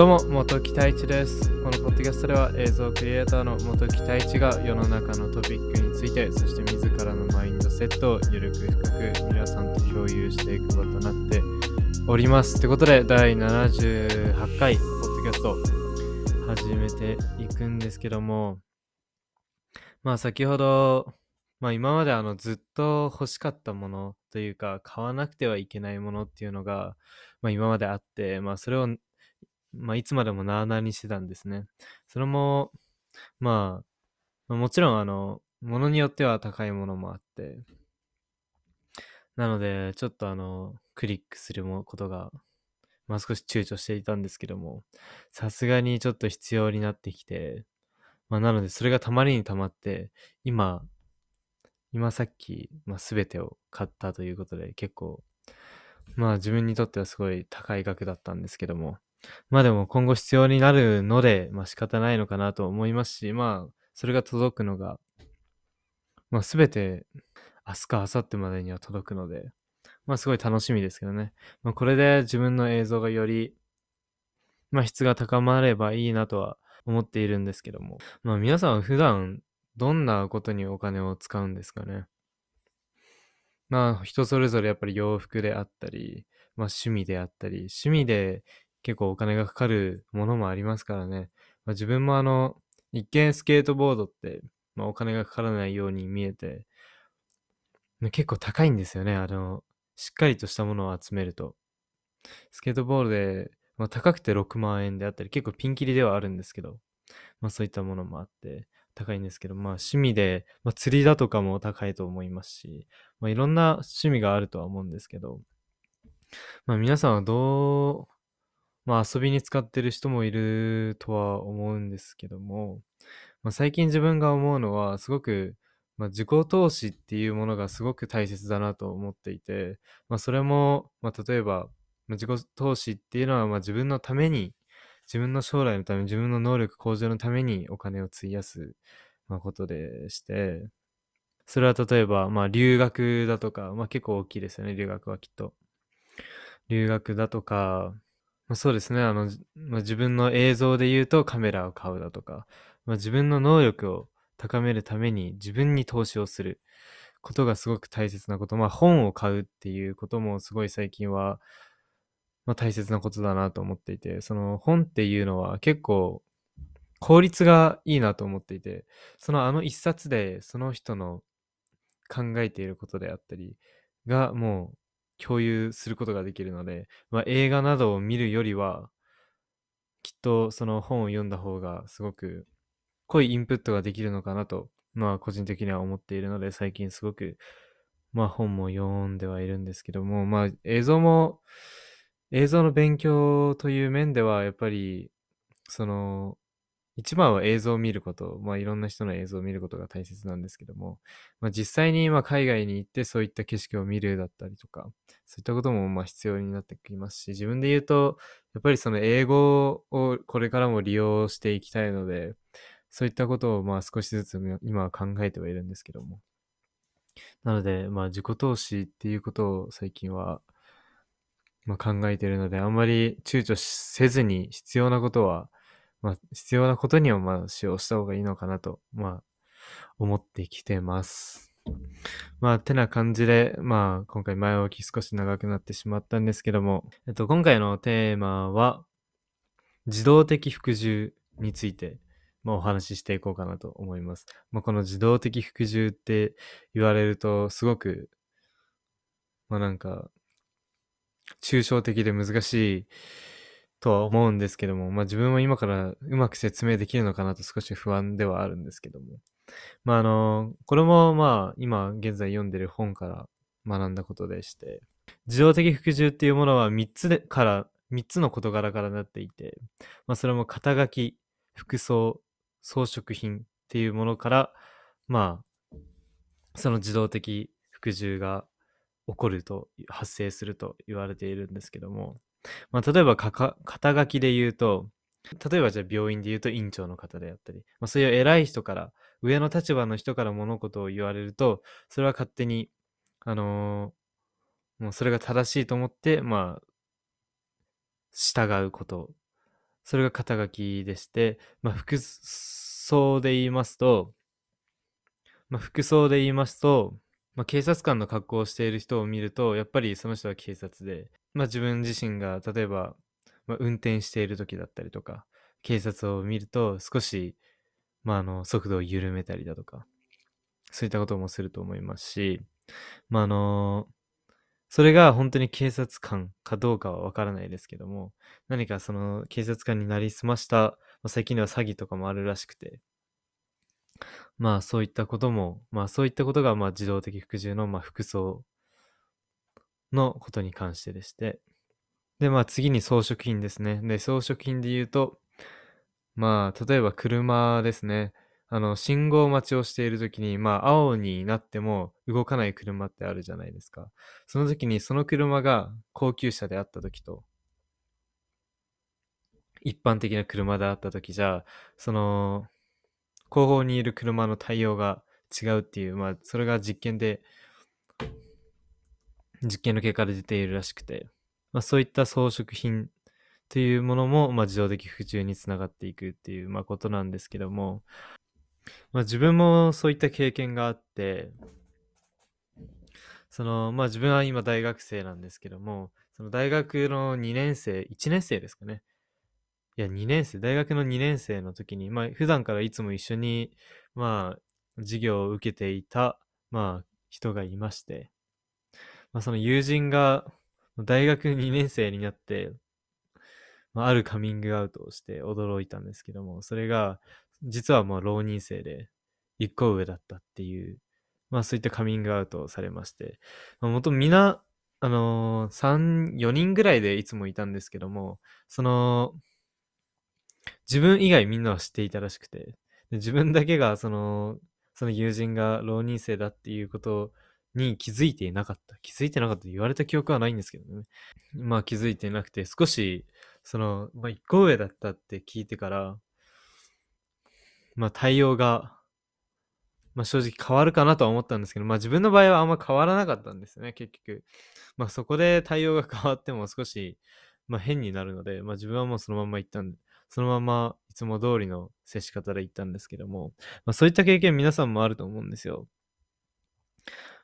どうも、元木太一です。このポッドキャストでは映像クリエイターの元木太一が世の中のトピックについて、そして自らのマインドセットをゆるく深く皆さんと共有していく場とになっております。ということで、第78回ポッドキャスト始めていくんですけども、まあ先ほど、まあ今まであのずっと欲しかったものというか、買わなくてはいけないものっていうのが、まあ今まであって、まあそれをまあ、いつまでもなあなあにしてたんですね。それも、まあ、もちろん、あの、ものによっては高いものもあって、なので、ちょっとあの、クリックすることが、まあ少し躊躇していたんですけども、さすがにちょっと必要になってきて、まあなので、それがたまりにたまって、今、今さっき、まあ全てを買ったということで、結構、まあ自分にとってはすごい高い額だったんですけども、まあでも今後必要になるので、まあ仕方ないのかなと思いますし、まあそれが届くのが、まあすべて明日か明後日までには届くので、まあすごい楽しみですけどね。まあこれで自分の映像がより、まあ質が高まればいいなとは思っているんですけども。まあ皆さんは普段どんなことにお金を使うんですかね。まあ人それぞれやっぱり洋服であったり、まあ趣味であったり、趣味で結構お金がかかるものもありますからね。まあ、自分もあの、一見スケートボードって、まあ、お金がかからないように見えて、結構高いんですよね。あの、しっかりとしたものを集めると。スケートボードで、まあ、高くて6万円であったり、結構ピンキリではあるんですけど、まあそういったものもあって、高いんですけど、まあ趣味で、まあ釣りだとかも高いと思いますし、まあいろんな趣味があるとは思うんですけど、まあ皆さんはどう、まあ遊びに使ってる人もいるとは思うんですけども、まあ、最近自分が思うのはすごく、まあ、自己投資っていうものがすごく大切だなと思っていて、まあ、それも、まあ、例えば、まあ、自己投資っていうのはまあ自分のために自分の将来のため自分の能力向上のためにお金を費やす、まあ、ことでしてそれは例えば、まあ、留学だとか、まあ、結構大きいですよね留学はきっと。留学だとかまあ、そうですね。あの、まあ、自分の映像で言うとカメラを買うだとか、まあ、自分の能力を高めるために自分に投資をすることがすごく大切なこと。まあ、本を買うっていうこともすごい最近は、まあ、大切なことだなと思っていて、その本っていうのは結構効率がいいなと思っていて、そのあの一冊でその人の考えていることであったりがもう共有することができるので、まあ、映画などを見るよりは、きっとその本を読んだ方がすごく濃いインプットができるのかなと、まあ個人的には思っているので、最近すごく、まあ本も読んではいるんですけども、まあ映像も、映像の勉強という面では、やっぱり、その、一番は映像を見ること、まあいろんな人の映像を見ることが大切なんですけども、まあ実際にま海外に行ってそういった景色を見るだったりとか、そういったこともまあ必要になってきますし、自分で言うと、やっぱりその英語をこれからも利用していきたいので、そういったことをまあ少しずつ今は考えてはいるんですけども。なので、まあ自己投資っていうことを最近はまあ考えているので、あんまり躊躇せずに必要なことは、まあ必要なことにはまあ使用した方がいいのかなと、まあ思ってきてます。まあ、てな感じで、まあ、今回前置き少し長くなってしまったんですけども、えっと、今回のテーマは、自動的服従について、まあ、お話ししていこうかなと思います。まあ、この自動的服従って言われると、すごく、まあなんか、抽象的で難しいとは思うんですけども、まあ自分も今からうまく説明できるのかなと少し不安ではあるんですけども。まああの、これもまあ今現在読んでる本から学んだことでして、自動的服従っていうものは3つでから、3つの事柄からなっていて、まあそれも肩書き、服装、装飾品っていうものから、まあ、その自動的服従が起こると、発生すると言われているんですけども、まあ例えば肩書きで言うと、例えばじゃあ病院で言うと院長の方であったり、まあ、そういう偉い人から、上の立場の人から物事を言われると、それは勝手に、あのーもうそれが正しいと思って、まあ、従うこと。それが肩書きでして、まあ、服装で言いますと、まあ、服装で言いますと、まあ、警察官の格好をしている人を見ると、やっぱりその人は警察で、まあ、自分自身が例えば、まあ、運転している時だったりとか、警察を見ると少し、まあ、あの速度を緩めたりだとか、そういったこともすると思いますし、まあ、あのそれが本当に警察官かどうかはわからないですけども、何かその警察官になりすました、まあ、最近では詐欺とかもあるらしくて、まあそういったことも、まあそういったことがまあ自動的服従のまあ服装のことに関してでして、でまあ次に装飾品ですね。で、装飾品で言うと、まあ例えば車ですね。あの、信号待ちをしているときに、まあ、青になっても動かない車ってあるじゃないですか。その時にその車が高級車であったときと、一般的な車であったときじゃ、その、後方にいる車の対応が違うっていう、まあ、それが実験で、実験の結果で出ているらしくて、まあ、そういった装飾品というものも、まあ、自動的服従につながっていくっていう、まあ、ことなんですけども、まあ、自分もそういった経験があって、その、まあ自分は今大学生なんですけども、その大学の2年生、1年生ですかね。いや、2年生、大学の2年生の時に、まあ普段からいつも一緒に、まあ授業を受けていた、まあ人がいまして、まあその友人が大学2年生になって、まあ、あるカミングアウトをして驚いたんですけども、それが、実はまあ浪人生で、一個上だったっていう、まあそういったカミングアウトをされまして、まあ、元みんな、あのー、3、4人ぐらいでいつもいたんですけども、その、自分以外みんなは知っていたらしくて、で自分だけがその、その友人が浪人生だっていうことに気づいていなかった。気づいてなかったと言われた記憶はないんですけどね。まあ気づいてなくて、少し、その、まあ一個上だったって聞いてから、まあ対応が、まあ正直変わるかなとは思ったんですけど、まあ自分の場合はあんま変わらなかったんですよね、結局。まあそこで対応が変わっても少し、まあ変になるので、まあ自分はもうそのまま行ったんで、そのままいつも通りの接し方で行ったんですけども、まあそういった経験皆さんもあると思うんですよ。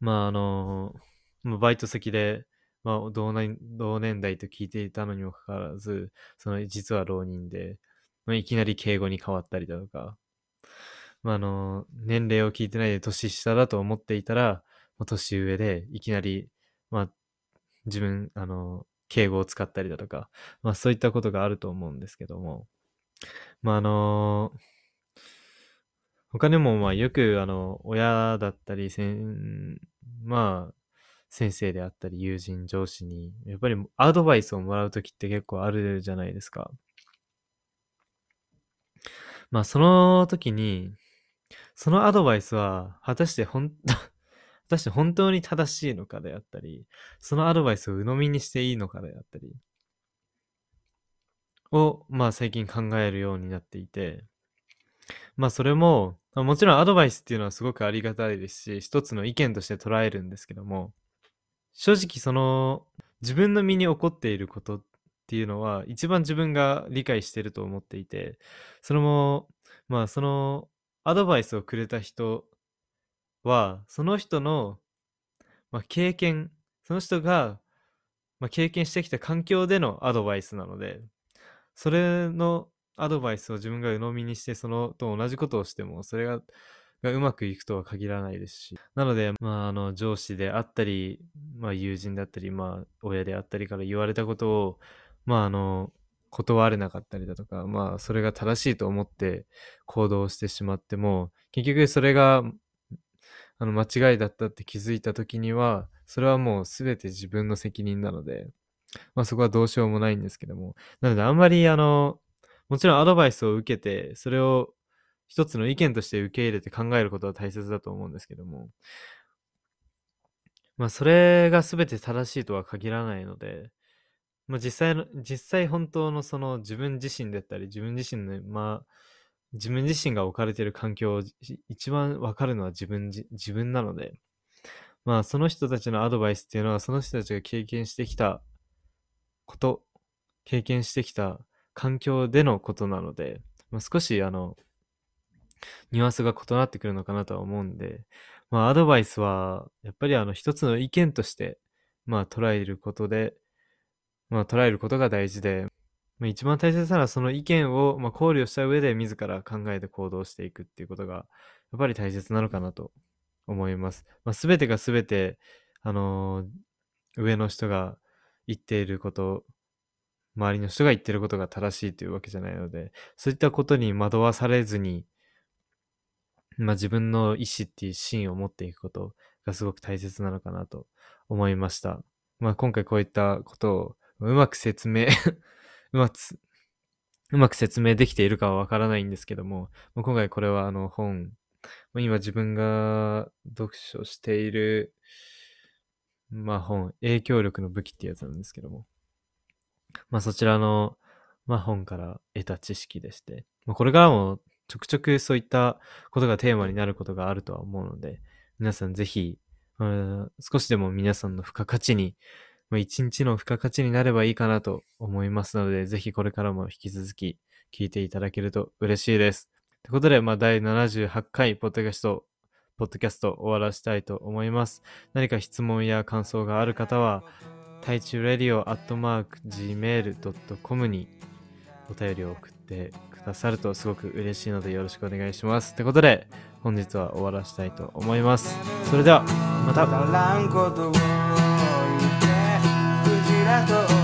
まああのまあバイト先で、まあ同年同年代と聞いていたのにもかかわらず、その実は浪人で、まあ、いきなり敬語に変わったりだとか、まあ、あの、年齢を聞いてないで年下だと思っていたら、まあ、年上でいきなり、まあ、自分、あの、敬語を使ったりだとか、まあそういったことがあると思うんですけども、まああの、他にもまあよくあの、親だったり、せん、まあ、先生であったり、友人、上司に、やっぱりアドバイスをもらうときって結構あるじゃないですか。まあその時に、そのアドバイスは果たして本、果たして本当に正しいのかであったり、そのアドバイスを鵜呑みにしていいのかであったり、を、まあ最近考えるようになっていて、まあそれも、もちろんアドバイスっていうのはすごくありがたいですし、一つの意見として捉えるんですけども、正直その自分の身に起こっていることっていうのは一番自分が理解してると思っていて、それも、まあそのアドバイスをくれた人は、その人の、まあ、経験、その人が、まあ、経験してきた環境でのアドバイスなので、それのアドバイスを自分が鵜呑みにして、そのと同じことをしても、それががうまくいくとは限らないですし。なので、まあ、あの、上司であったり、まあ、友人だったり、まあ、親であったりから言われたことを、まあ、あの、断れなかったりだとか、まあ、それが正しいと思って行動してしまっても、結局それが、あの、間違いだったって気づいた時には、それはもう全て自分の責任なので、まあそこはどうしようもないんですけども。なのであんまりあの、もちろんアドバイスを受けて、それを一つの意見として受け入れて考えることは大切だと思うんですけども、まあそれが全て正しいとは限らないので、まあ実際の、実際本当のその自分自身だったり、自分自身の、まあ、自分自身が置かれている環境を一番わかるのは自分、自分なので、まあその人たちのアドバイスっていうのはその人たちが経験してきたこと、経験してきた環境でのことなので、まあ、少しあの、ニュアンスが異なってくるのかなとは思うんで、まあアドバイスは、やっぱりあの一つの意見として、まあ捉えることで、まあ捉えることが大事で、まあ、一番大切なのはその意見をまあ考慮した上で自ら考えて行動していくっていうことが、やっぱり大切なのかなと思います。まあ、全てが全て、あのー、上の人が言っていること、周りの人が言っていることが正しいというわけじゃないので、そういったことに惑わされずに、まあ、自分の意思っていう芯を持っていくことがすごく大切なのかなと思いました。まあ、今回こういったことをうまく説明うまく、うまく説明できているかはわからないんですけども、今回これはあの本、今自分が読書している、まあ本、影響力の武器ってやつなんですけども、まあそちらの、まあ本から得た知識でして、まあ、これからもちょくちょくそういったことがテーマになることがあるとは思うので、皆さんぜひ、少しでも皆さんの付加価値にまあ、一日の付加価値になればいいかなと思いますので、ぜひこれからも引き続き聞いていただけると嬉しいです。ということで、まあ、第78回ポッドキャスト、ポッドキャスト終わらしたいと思います。何か質問や感想がある方は、台中レディオアットマーク gmail.com にお便りを送ってくださるとすごく嬉しいのでよろしくお願いします。ということで、本日は終わらしたいと思います。それでは、また。lado.